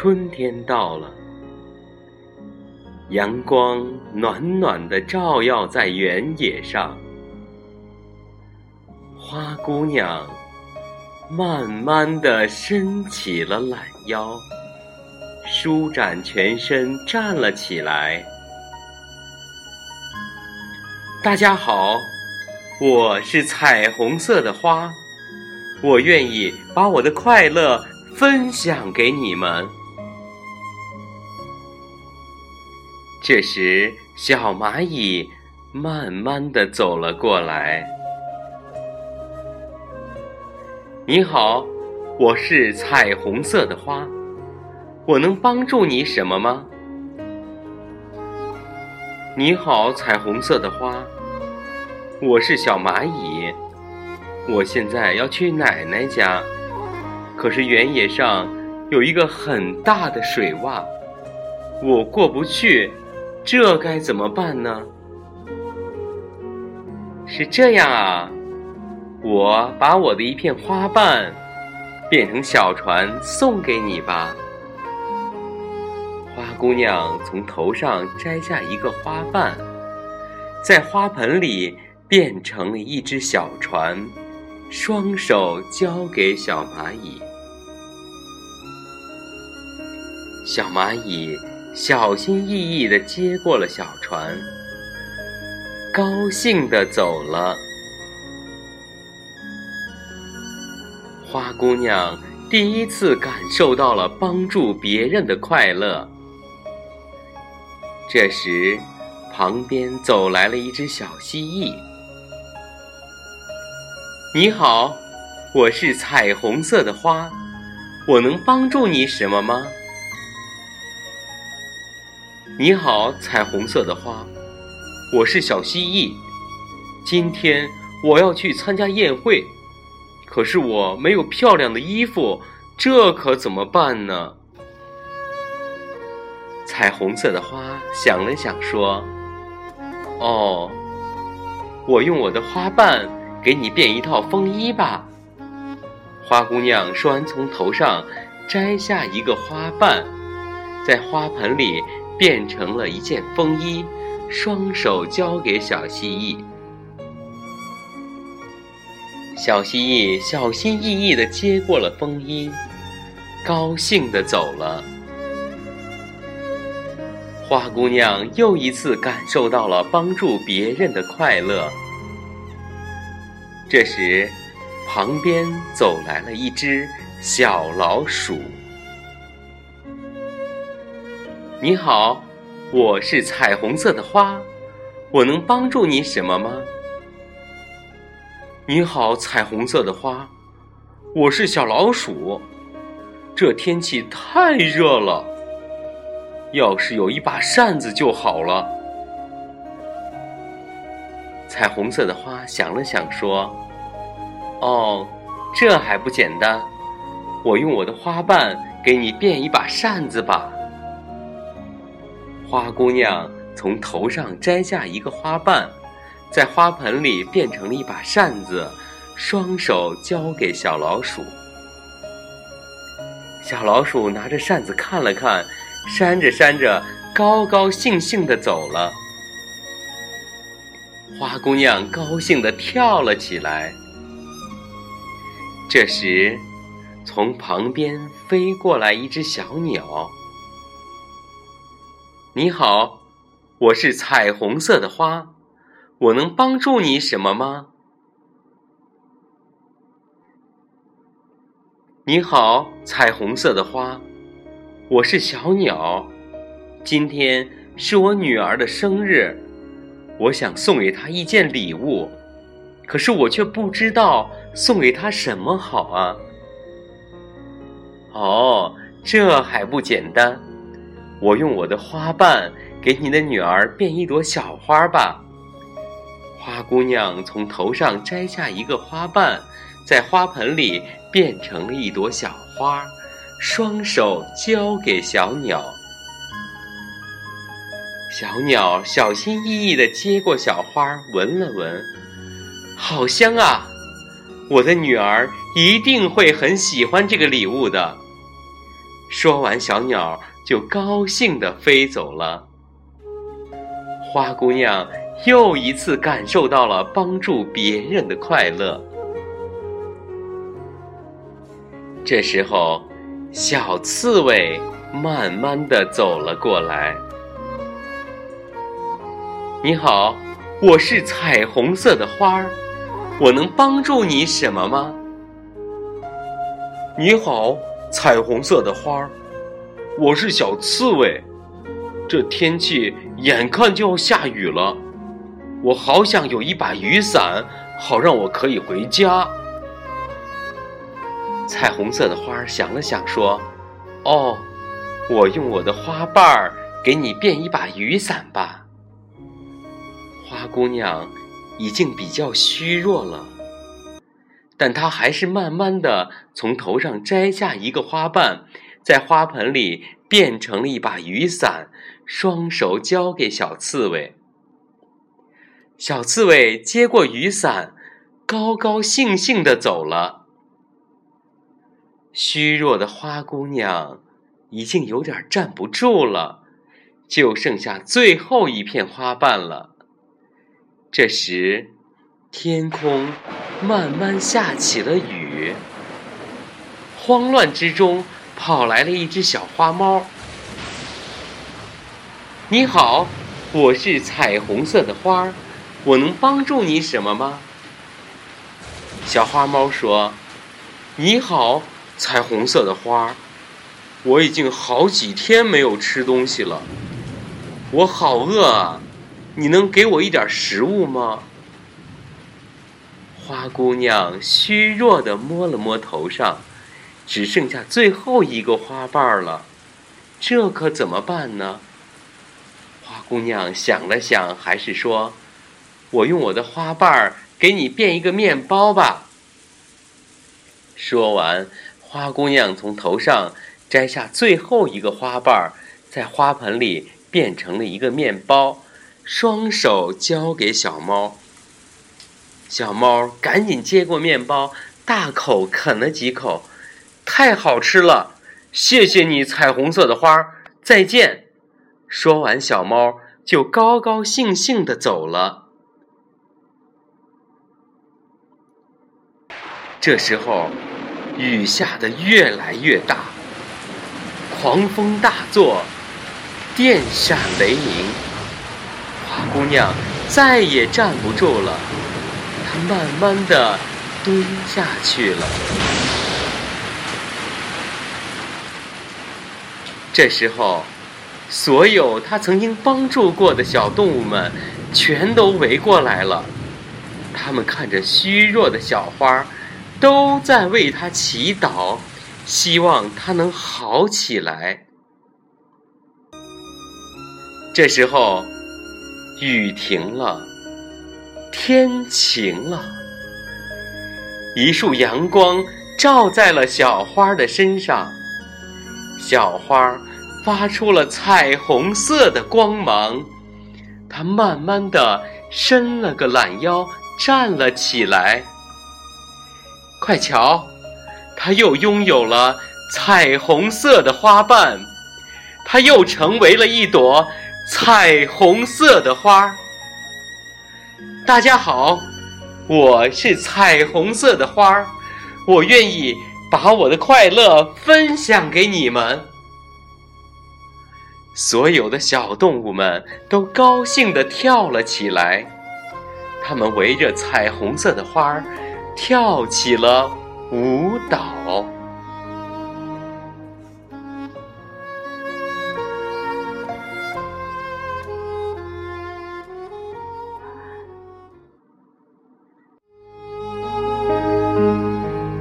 春天到了，阳光暖暖的照耀在原野上，花姑娘慢慢的伸起了懒腰，舒展全身站了起来。大家好，我是彩虹色的花，我愿意把我的快乐分享给你们。这时，小蚂蚁慢慢的走了过来。你好，我是彩虹色的花，我能帮助你什么吗？你好，彩虹色的花，我是小蚂蚁，我现在要去奶奶家，可是原野上有一个很大的水洼，我过不去。这该怎么办呢？是这样啊，我把我的一片花瓣变成小船送给你吧。花姑娘从头上摘下一个花瓣，在花盆里变成了一只小船，双手交给小蚂蚁。小蚂蚁。小心翼翼地接过了小船，高兴地走了。花姑娘第一次感受到了帮助别人的快乐。这时，旁边走来了一只小蜥蜴。“你好，我是彩虹色的花，我能帮助你什么吗？”你好，彩虹色的花，我是小蜥蜴。今天我要去参加宴会，可是我没有漂亮的衣服，这可怎么办呢？彩虹色的花想了想说：“哦，我用我的花瓣给你变一套风衣吧。”花姑娘说完，从头上摘下一个花瓣，在花盆里。变成了一件风衣，双手交给小蜥蜴。小蜥蜴小心翼翼地接过了风衣，高兴地走了。花姑娘又一次感受到了帮助别人的快乐。这时，旁边走来了一只小老鼠。你好，我是彩虹色的花，我能帮助你什么吗？你好，彩虹色的花，我是小老鼠，这天气太热了，要是有一把扇子就好了。彩虹色的花想了想说：“哦，这还不简单，我用我的花瓣给你变一把扇子吧。”花姑娘从头上摘下一个花瓣，在花盆里变成了一把扇子，双手交给小老鼠。小老鼠拿着扇子看了看，扇着扇着，高高兴兴地走了。花姑娘高兴地跳了起来。这时，从旁边飞过来一只小鸟。你好，我是彩虹色的花，我能帮助你什么吗？你好，彩虹色的花，我是小鸟，今天是我女儿的生日，我想送给她一件礼物，可是我却不知道送给她什么好啊。哦，这还不简单。我用我的花瓣给你的女儿变一朵小花吧。花姑娘从头上摘下一个花瓣，在花盆里变成了一朵小花，双手交给小鸟。小鸟小心翼翼地接过小花，闻了闻，好香啊！我的女儿一定会很喜欢这个礼物的。说完，小鸟就高兴地飞走了。花姑娘又一次感受到了帮助别人的快乐。这时候，小刺猬慢慢的走了过来。你好，我是彩虹色的花儿，我能帮助你什么吗？你好，彩虹色的花儿，我是小刺猬。这天气眼看就要下雨了，我好想有一把雨伞，好让我可以回家。彩虹色的花儿想了想，说：“哦，我用我的花瓣儿给你变一把雨伞吧。”花姑娘已经比较虚弱了。但他还是慢慢的从头上摘下一个花瓣，在花盆里变成了一把雨伞，双手交给小刺猬。小刺猬接过雨伞，高高兴兴的走了。虚弱的花姑娘已经有点站不住了，就剩下最后一片花瓣了。这时，天空。慢慢下起了雨，慌乱之中跑来了一只小花猫。你好，我是彩虹色的花儿，我能帮助你什么吗？小花猫说：“你好，彩虹色的花儿，我已经好几天没有吃东西了，我好饿啊，你能给我一点食物吗？”花姑娘虚弱的摸了摸头上，只剩下最后一个花瓣了，这可怎么办呢？花姑娘想了想，还是说：“我用我的花瓣儿给你变一个面包吧。”说完，花姑娘从头上摘下最后一个花瓣，在花盆里变成了一个面包，双手交给小猫。小猫赶紧接过面包，大口啃了几口，太好吃了！谢谢你，彩虹色的花，再见。说完，小猫就高高兴兴的走了。这时候，雨下的越来越大，狂风大作，电闪雷鸣，花姑娘再也站不住了。她慢慢的蹲下去了。这时候，所有他曾经帮助过的小动物们全都围过来了。他们看着虚弱的小花，都在为他祈祷，希望他能好起来。这时候，雨停了。天晴了，一束阳光照在了小花的身上，小花发出了彩虹色的光芒。它慢慢的伸了个懒腰，站了起来。快瞧，它又拥有了彩虹色的花瓣，它又成为了一朵彩虹色的花。大家好，我是彩虹色的花儿，我愿意把我的快乐分享给你们。所有的小动物们都高兴地跳了起来，它们围着彩虹色的花儿跳起了舞蹈。